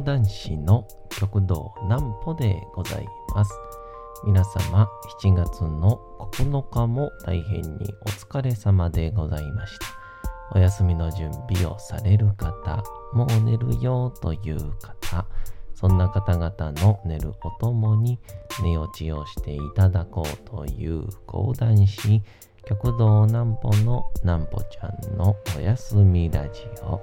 講談師の極道南歩でございます。皆様、7月の9日も大変にお疲れ様でございました。お休みの準備をされる方、もう寝るよという方、そんな方々の寝るおともに寝落ちをしていただこうという講談師、極道南歩の南歩ちゃんのお休みラジオ。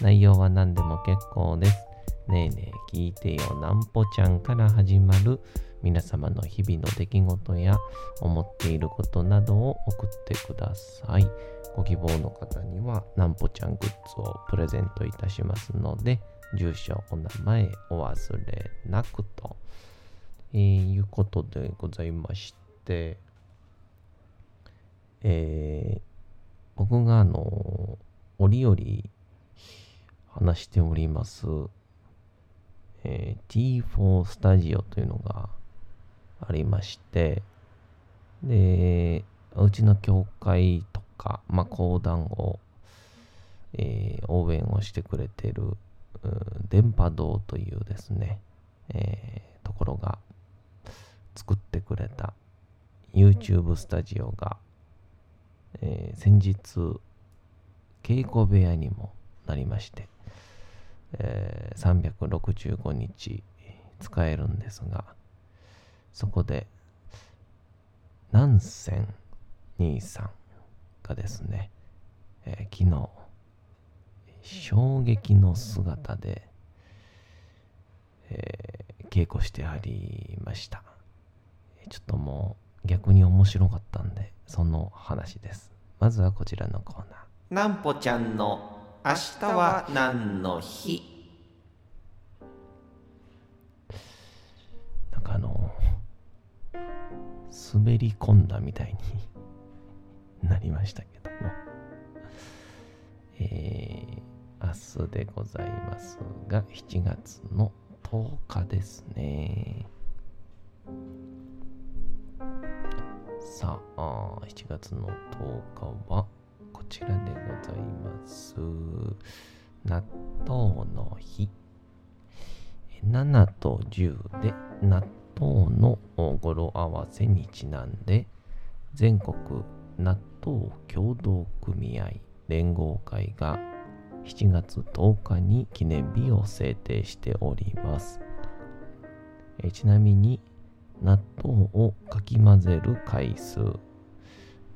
内容は何でも結構です。ねえねえ聞いてよなんぽちゃんから始まる皆様の日々の出来事や思っていることなどを送ってください。ご希望の方にはなんぽちゃんグッズをプレゼントいたしますので、住所、お名前お忘れなくと、えーいうことでございまして、えー僕があの、折々話しております、えー T4 スタジオというのがありまして、で、うちの教会とか、まあ、講談を、えー応援をしてくれてる、電波堂というですね、えーところが作ってくれた YouTube スタジオが、えー先日稽古部屋にもなりまして、えー365日使えるんですがそこで南仙兄さんがですね、えー昨日衝撃の姿で、えー稽古してありました。ちょっともう逆に面白かったんでその話です。まずはこちらのコーナー。なんぽちゃんの明日は何の日？なんかあの滑り込んだみたいに なりましたけども。えー明日でございますが7月の10日ですね。さあ7月の10日はちらでございます。納豆の日。7と10で納豆の語呂合わせにちなんで全国納豆協同組合連合会が7月10日に記念日を制定しております。えちなみに納豆をかき混ぜる回数。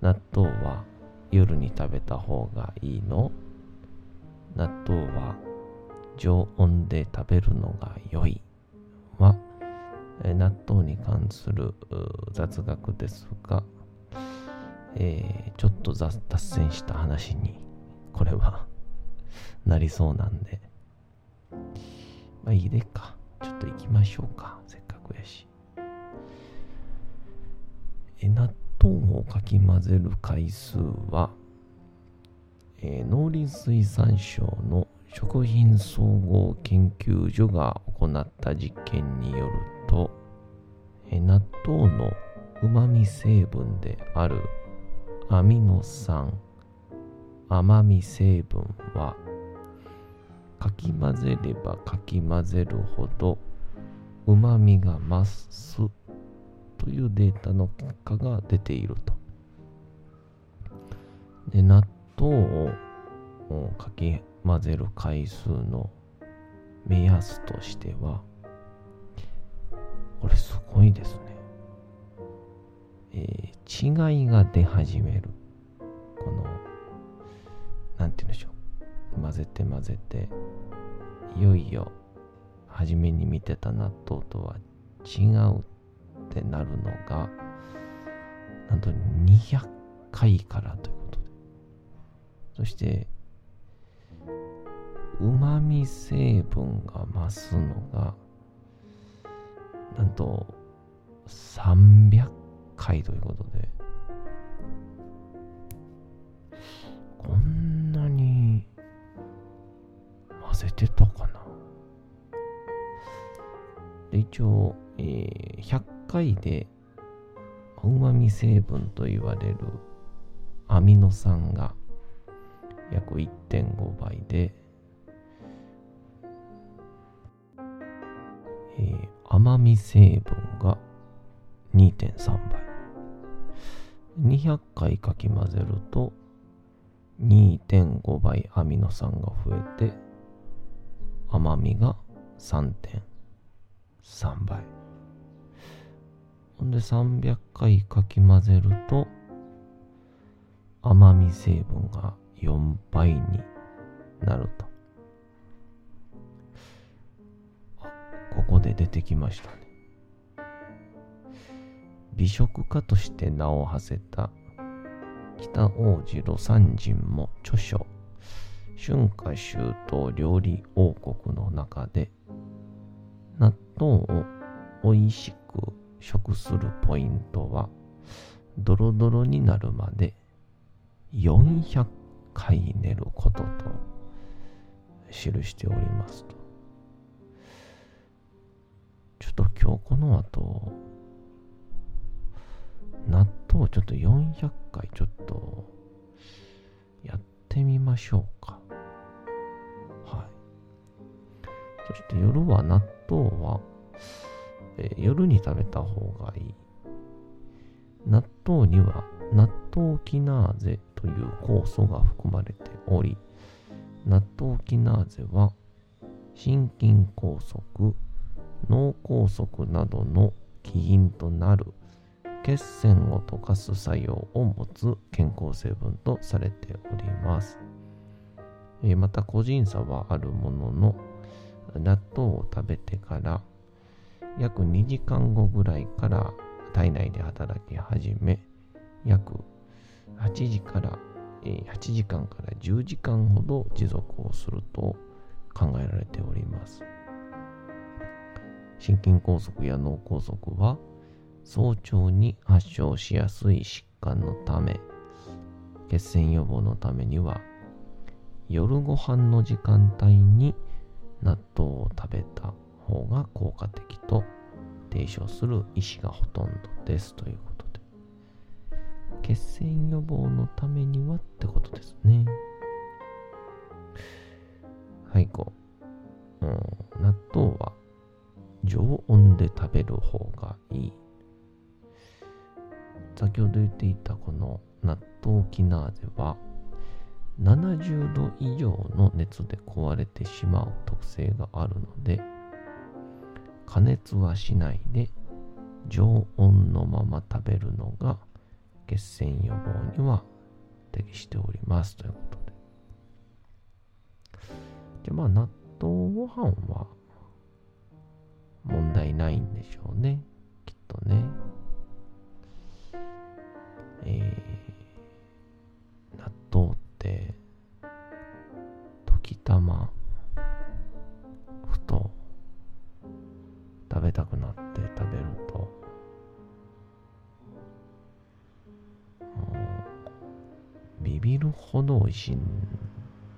納豆は夜に食べた方がいいの？納豆は常温で食べるのが良いは、納豆に関する雑学ですが、えーちょっと脱線した話にこれは なりそうなんで。まあいいでか。ちょっと行きましょうか。せっかくやし。え納豆をかき混ぜる回数は、えー農林水産省の食品総合研究所が行った実験によると、えー納豆のうまみ成分であるアミノ酸甘み成分はかき混ぜればかき混ぜるほどうまみが増すというデータの結果が出ていると。で、納豆をかき混ぜる回数の目安としては、これすごいですね。えー違いが出始める。この、なんて言うんでしょう。混ぜて混ぜて、いよいよ、初めに見てた納豆とは違うってなるのが、なんと200回からということで。そして、旨味成分が増すのが、なんと300回ということで、こんなに混ぜてたかな。で一応、えー、100回で旨味成分と言われるアミノ酸が約1.5倍で、えー、甘み成分が2.3倍。200回かき混ぜると2.5倍アミノ酸が増えて甘みが3.3倍。で300回かき混ぜると甘み成分が4倍になると。ここで出てきましたね。美食家として名を馳せた北王子魯山人も著書春夏秋冬料理王国の中で納豆を美味しく食するポイントはドロドロになるまで400回寝ることと記しておりますと。ちょっと今日この後、納豆ちょっと400回ちょっとやってみましょうか。はい。そして夜は納豆は、え、夜に食べた方がいい。納豆には納豆キナーゼという酵素が含まれており、納豆キナーゼは心筋梗塞、脳梗塞などの起因となる血栓を溶かす作用を持つ健康成分とされております。また個人差はあるものの納豆を食べてから約2時間後ぐらいから体内で働き始め約8時から、8時間から10時間ほど持続をすると考えられております。心筋梗塞や脳梗塞は早朝に発症しやすい疾患のため、血栓予防のためには夜ご飯の時間帯に納豆を食べた方が効果的と提唱する医師がほとんどですということで血栓予防のためにはってことですね。はいこう、うん、納豆は常温で食べる方がいい。先ほど言っていたこの納豆キナーゼは70度以上の熱で壊れてしまう特性があるので加熱はしないで常温のまま食べるのが血栓予防には適しておりますということで。じゃあまあ納豆ご飯は問題ないんでしょうね。きっとね。えー、納豆って時たまべたくなって食べると。もうビビるほど美味しいん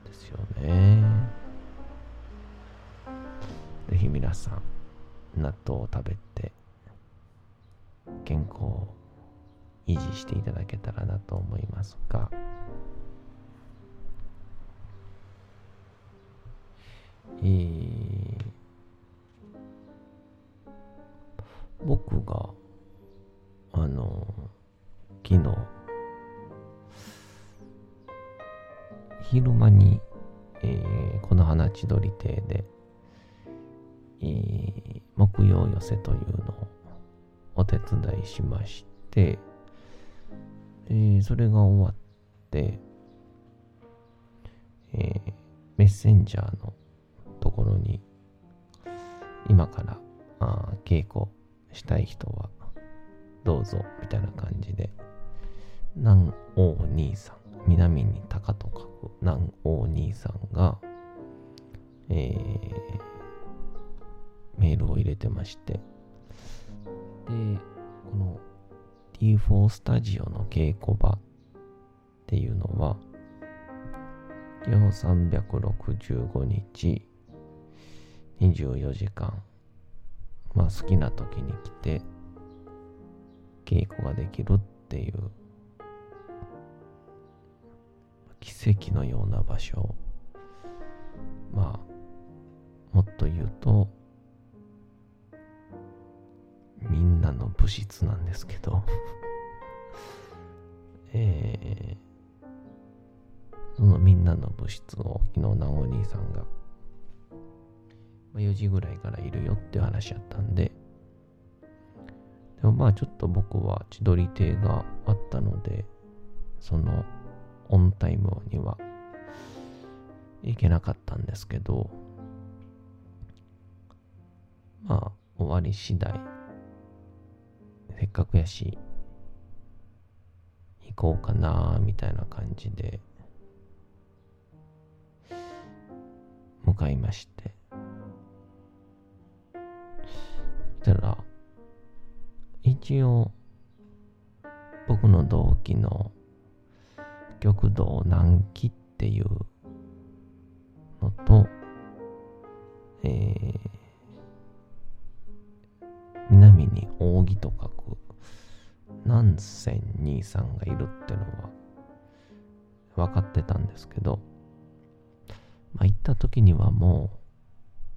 ですよね。ぜひ皆さん納豆を食べて健康を維持していただけたらなと思いますが。えー、僕があの昨日昼間に、えー、この花千鳥亭でえー、木曜寄せというのをお手伝いしまして、えー、それが終わって、えー、メッセンジャーのところに今からあ稽古したい人はどうぞみたいな感じで。南王兄さん。南に鷹と書く。南王兄さんがえー、メールを入れてまして、で、この T4 スタジオの稽古場っていうのは、基本365日、24時間、まあ好きな時に来て、稽古ができるっていう、奇跡のような場所。まあ、もっと言うと、みんなの物質なんですけど えー、そのみんなの物質を昨日なお兄さんが、ま、4時ぐらいからいるよっていう話やったんで、でもまあちょっと僕は千鳥亭があったので、そのオンタイムには行けなかったんですけど、まあ終わり次第せっかくやし、行こうかなみたいな感じで、向かいまして。一応、僕の同期の極道南紀っていうのと、えー、南に扇と書く南仙兄さんがいるってのは分かってたんですけど、まあ、行った時にはも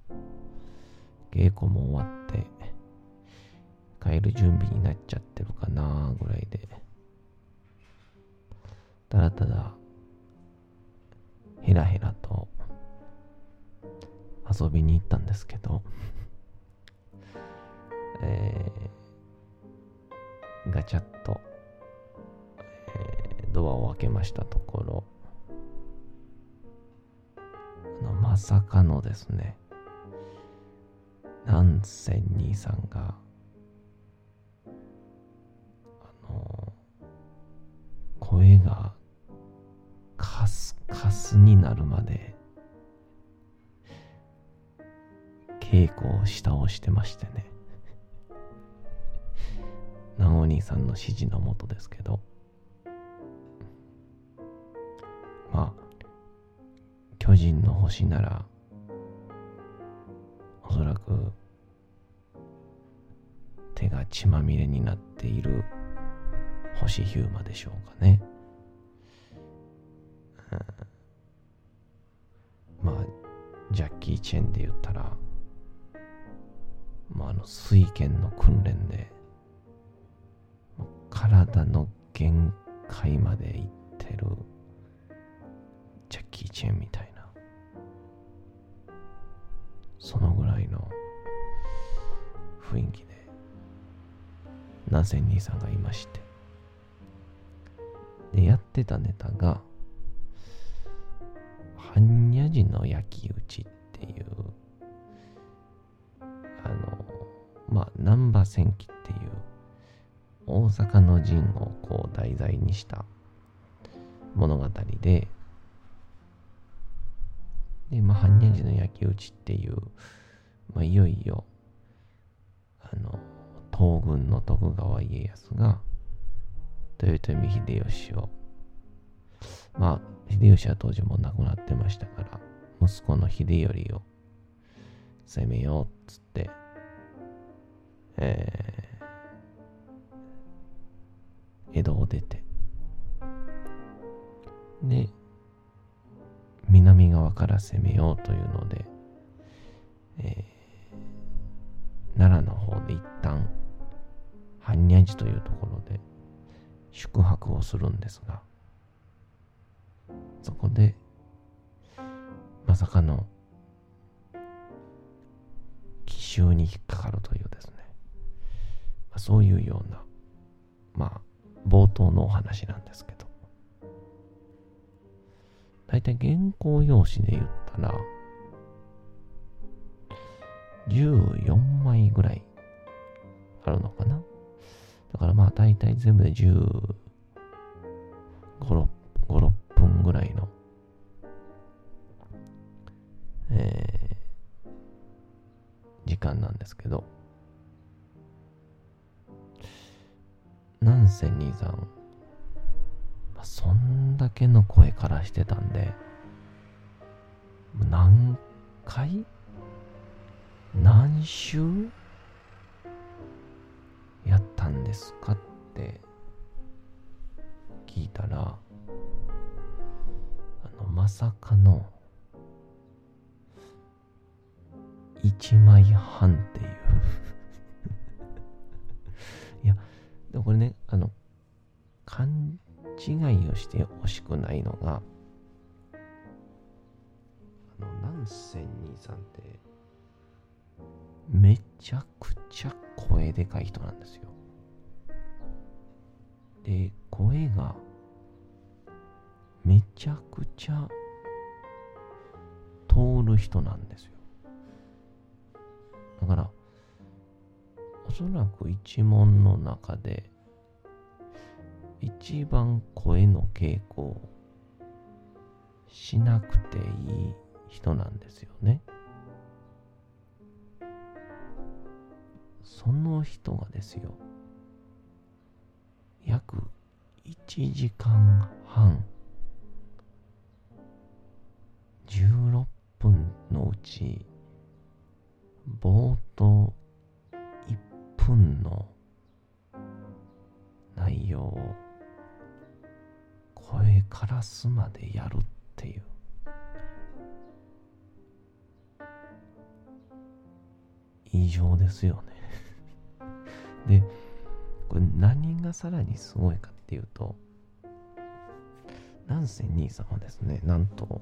う稽古も終わって帰る準備になっちゃってるかなぐらいで。ただただヘラヘラと遊びに行ったんですけどえー、ガチャッと、えー、ドアを開けましたところ、あのまさかのですね、南仙兄さんが、スになるまで、稽古を下をしてましてね。南お兄さんの指示のもとですけど、まあ、巨人の星なら、おそらく、手が血まみれになっている星ヒューマでしょうかね。まあ、ジャッキー・チェンで言ったら、まあ、あの、水剣の訓練で、体の限界までいってるジャッキー・チェンみたいなそのぐらいの雰囲気でナセン兄さんがいまして。でやってたネタが般若寺の焼き打ちっていうあのまあ難波戦記っていう大阪の陣をこう題材にした物語で、で、まあ、般若寺の焼き討ちっていう、まあ、いよいよ、あの、東軍の徳川家康が、豊臣秀吉を、まあ、秀吉は当時も亡くなってましたから、息子の秀頼を攻めようっつって、えー、江戸を出て、で、南側から攻めようというので、えー、奈良の方で一旦、般若寺というところで宿泊をするんですが、そこで、まさかの奇襲に引っかかるというですね、まあ、そういうような、まあ、冒頭のお話なんですけど。だいたい原稿用紙で言ったら、14枚ぐらいあるのかな。だからまあ大体全部で15、6, 6ぐらいの、え時間なんですけど、なんせ兄さん、そんだけの声からしてたんで、何回？何週？やったんですか？ってまさかの、1枚半っていう いや、でもこれね、あの、勘違いをしてほしくないのが、あの、南仙兄さんって、めちゃくちゃ声でかい人なんですよ。で、声がめちゃくちゃ通る人なんですよ。だから、おそらく一問の中で一番声の稽古をしなくていい人なんですよね。その人がですよ、約1時間半、16分のうち、冒頭1分の内容を声からすまでやるっていう。異常ですよね。で、これ何がさらにすごいかっていうと、なんせ兄さんはですね、なんと、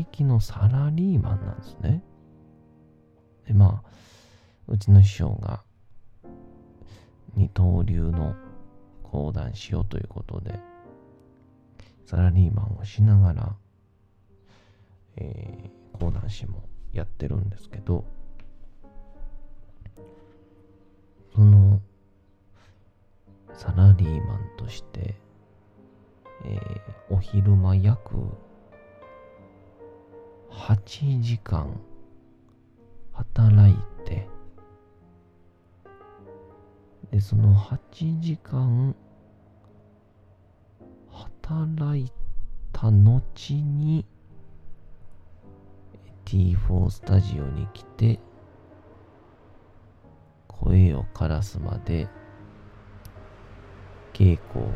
役のサラリーマンなんですね。で、まあ、うちの師匠が二刀流の講談しようということで、サラリーマンをしながら、えー、講談師もやってるんですけど、その、サラリーマンとして、えー、お昼間約8時間働いて、で、その8時間働いた後に T4 スタジオに来て声を枯らすまで稽古を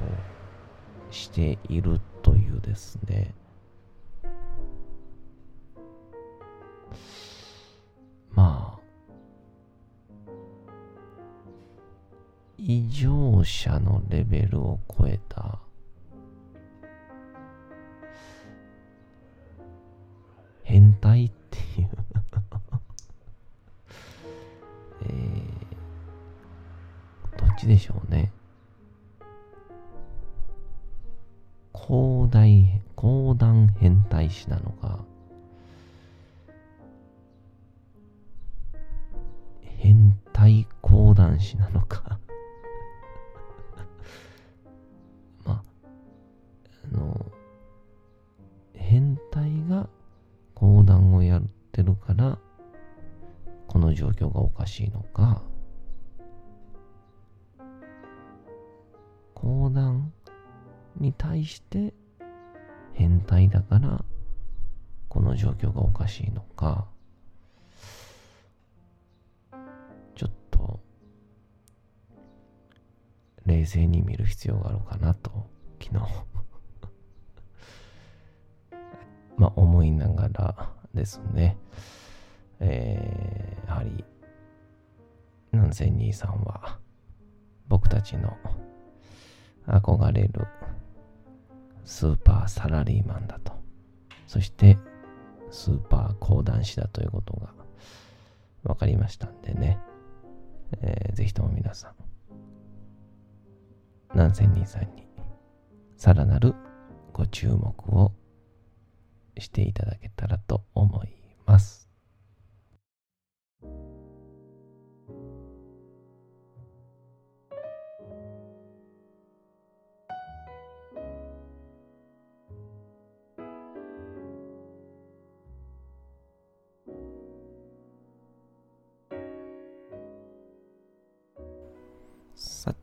しているというですね。まあ異常者のレベルを超えた。変態っていう。えー、どっちでしょうね。広大、講談変態師なのか、講談師なのか。まあ、あの、変態が講談をやってるから、この状況がおかしいのか、講談に対して変態だから、この状況がおかしいのか、冷静に見る必要があるかなと、昨日。まあ思いながらですね、えー、やはり、南仙兄さんは、僕たちの憧れるスーパーサラリーマンだと、そして、スーパー講談師だということが分かりましたんでね、えーぜひとも皆さん、南仙人さんにさらなるご注目をしていただけたらと思います。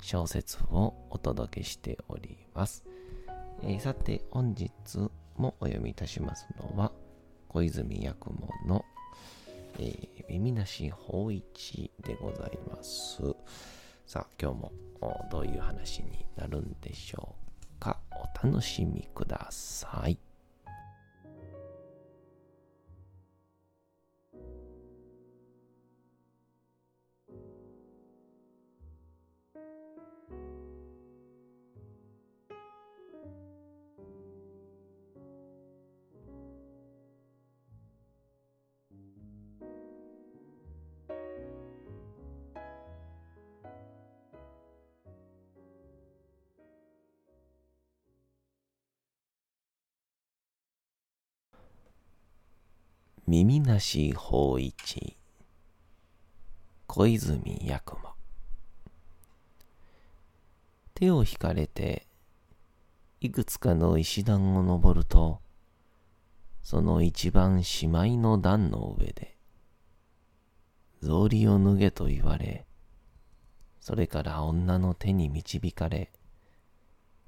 小説をお届けしております。えー、さて、本日もお読みいたしますのは、小泉八雲の、えー、耳なし法一でございます。さあ、今日もどういう話になるんでしょうか。お楽しみください。耳なし法一。小泉八雲。手を引かれていくつかの石段を登るとその一番しまいの段の上で草履を脱げと言われそれから女の手に導かれ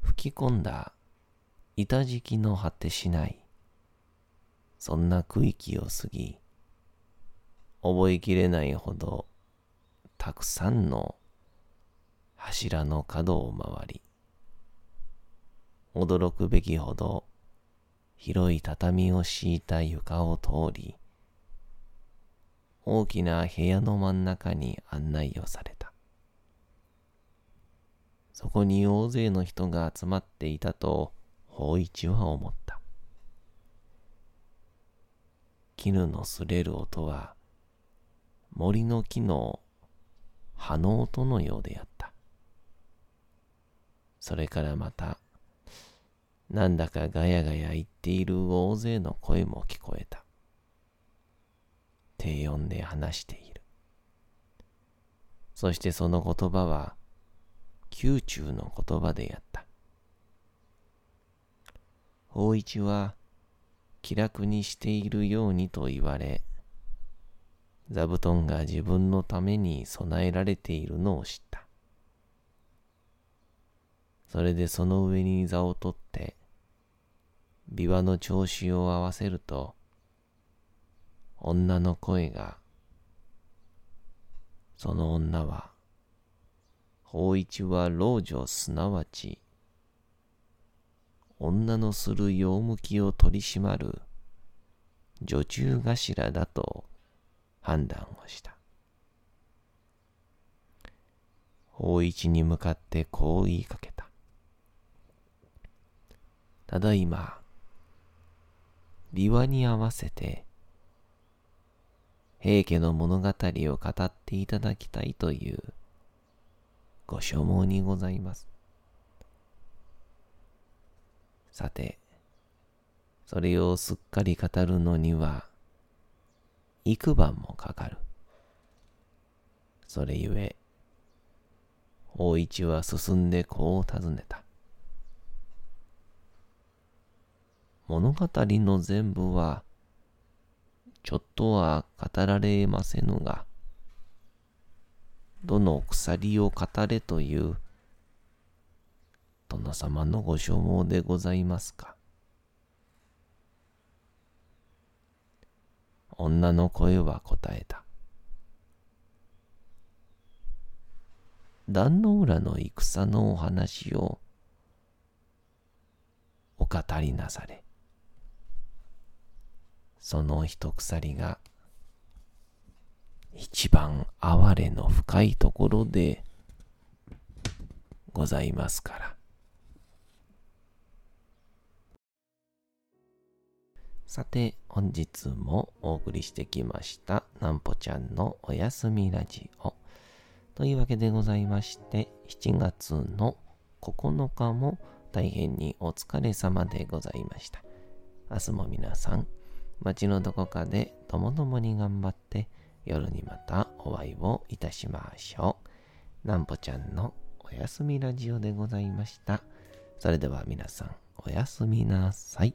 吹き込んだ板敷きの果てしないそんな区域を過ぎ、覚えきれないほどたくさんの柱の角を回り、驚くべきほど広い畳を敷いた床を通り、大きな部屋の真ん中に案内をされた。そこに大勢の人が集まっていたと、法一は思った。絹の擦れる音は森の木の葉の音のようであった。それからまた、なんだかガヤガヤ言っている大勢の声も聞こえた。低音で話している。そしてその言葉は、宮中の言葉であった。法一は、気楽にしているようにと言われ、座布団が自分のために備えられているのを知った。それでその上に座を取って、琵琶の調子を合わせると、女の声が、その女は、法一は老女すなわち女のする用向きを取り締まる女中頭だと判断をした。法一に向かってこう言いかけた。ただいま、琵琶に合わせて、平家の物語を語っていただきたいというご所望にございます。さて、それをすっかり語るのには、幾晩もかかる。それゆえ、大一は進んでこう尋ねた。物語の全部は、ちょっとは語られませぬが、どの鎖を語れという殿様のご所望でございますか？女の声は答えた。壇の浦の戦のお話をお語りなされ。その一鎖が一番哀れの深いところでございますから。さて、本日もお送りしてきました、なんぽちゃんのおやすみラジオ。というわけでございまして、7月の9日も大変にお疲れ様でございました。明日も皆さん、街のどこかでともどもに頑張って夜にまたお会いをいたしましょう。なんぽちゃんのおやすみラジオでございました。それでは皆さん、おやすみなさい。